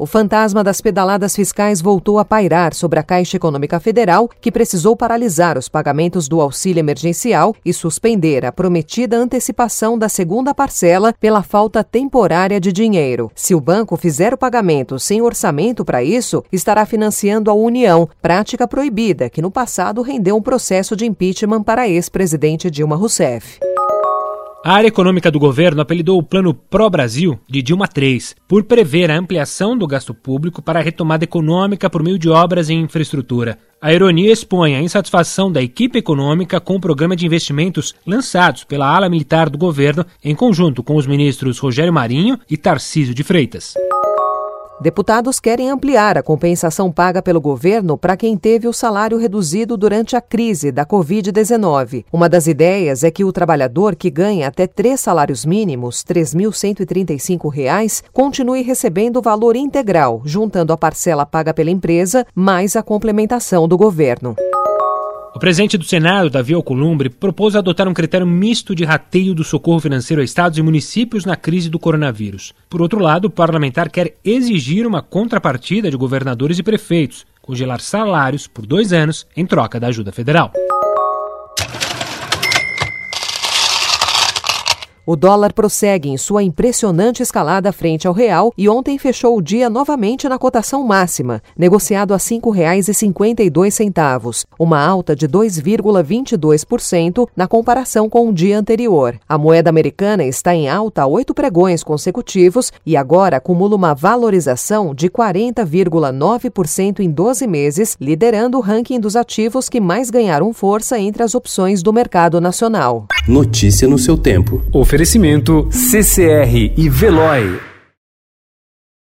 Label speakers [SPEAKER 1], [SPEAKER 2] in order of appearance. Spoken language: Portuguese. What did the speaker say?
[SPEAKER 1] O fantasma das pedaladas fiscais voltou a pairar sobre a Caixa Econômica Federal, que precisou paralisar os pagamentos do auxílio emergencial e suspender a prometida antecipação da segunda parcela pela falta temporária de dinheiro. Se o banco fizer o pagamento sem orçamento para isso, estará financiando a União, prática proibida que no passado rendeu um processo de impeachment para a ex-presidente Dilma Rousseff.
[SPEAKER 2] A área econômica do governo apelidou o Plano Pro Brasil de Dilma III por prever a ampliação do gasto público para a retomada econômica por meio de obras em infraestrutura. A ironia expõe a insatisfação da equipe econômica com o programa de investimentos lançados pela ala militar do governo em conjunto com os ministros Rogério Marinho e Tarcísio de Freitas.
[SPEAKER 1] Deputados querem ampliar a compensação paga pelo governo para quem teve o salário reduzido durante a crise da Covid-19. Uma das ideias é que o trabalhador que ganha até três salários mínimos, R$ 3.135, continue recebendo o valor integral, juntando a parcela paga pela empresa mais a complementação do governo.
[SPEAKER 2] O presidente do Senado, Davi Alcolumbre, propôs adotar um critério misto de rateio do socorro financeiro a estados e municípios na crise do coronavírus. Por outro lado, o parlamentar quer exigir uma contrapartida de governadores e prefeitos, congelar salários por dois anos em troca da ajuda federal.
[SPEAKER 1] O dólar prossegue em sua impressionante escalada frente ao real e ontem fechou o dia novamente na cotação máxima, negociado a R$ 5,52, uma alta de 2,22% na comparação com o dia anterior. A moeda americana está em alta oito pregões consecutivos e agora acumula uma valorização de 40,9% em 12 meses, liderando o ranking dos ativos que mais ganharam força entre as opções do mercado nacional.
[SPEAKER 3] Notícia no seu tempo.
[SPEAKER 4] Oferecimento CCR e Veloy.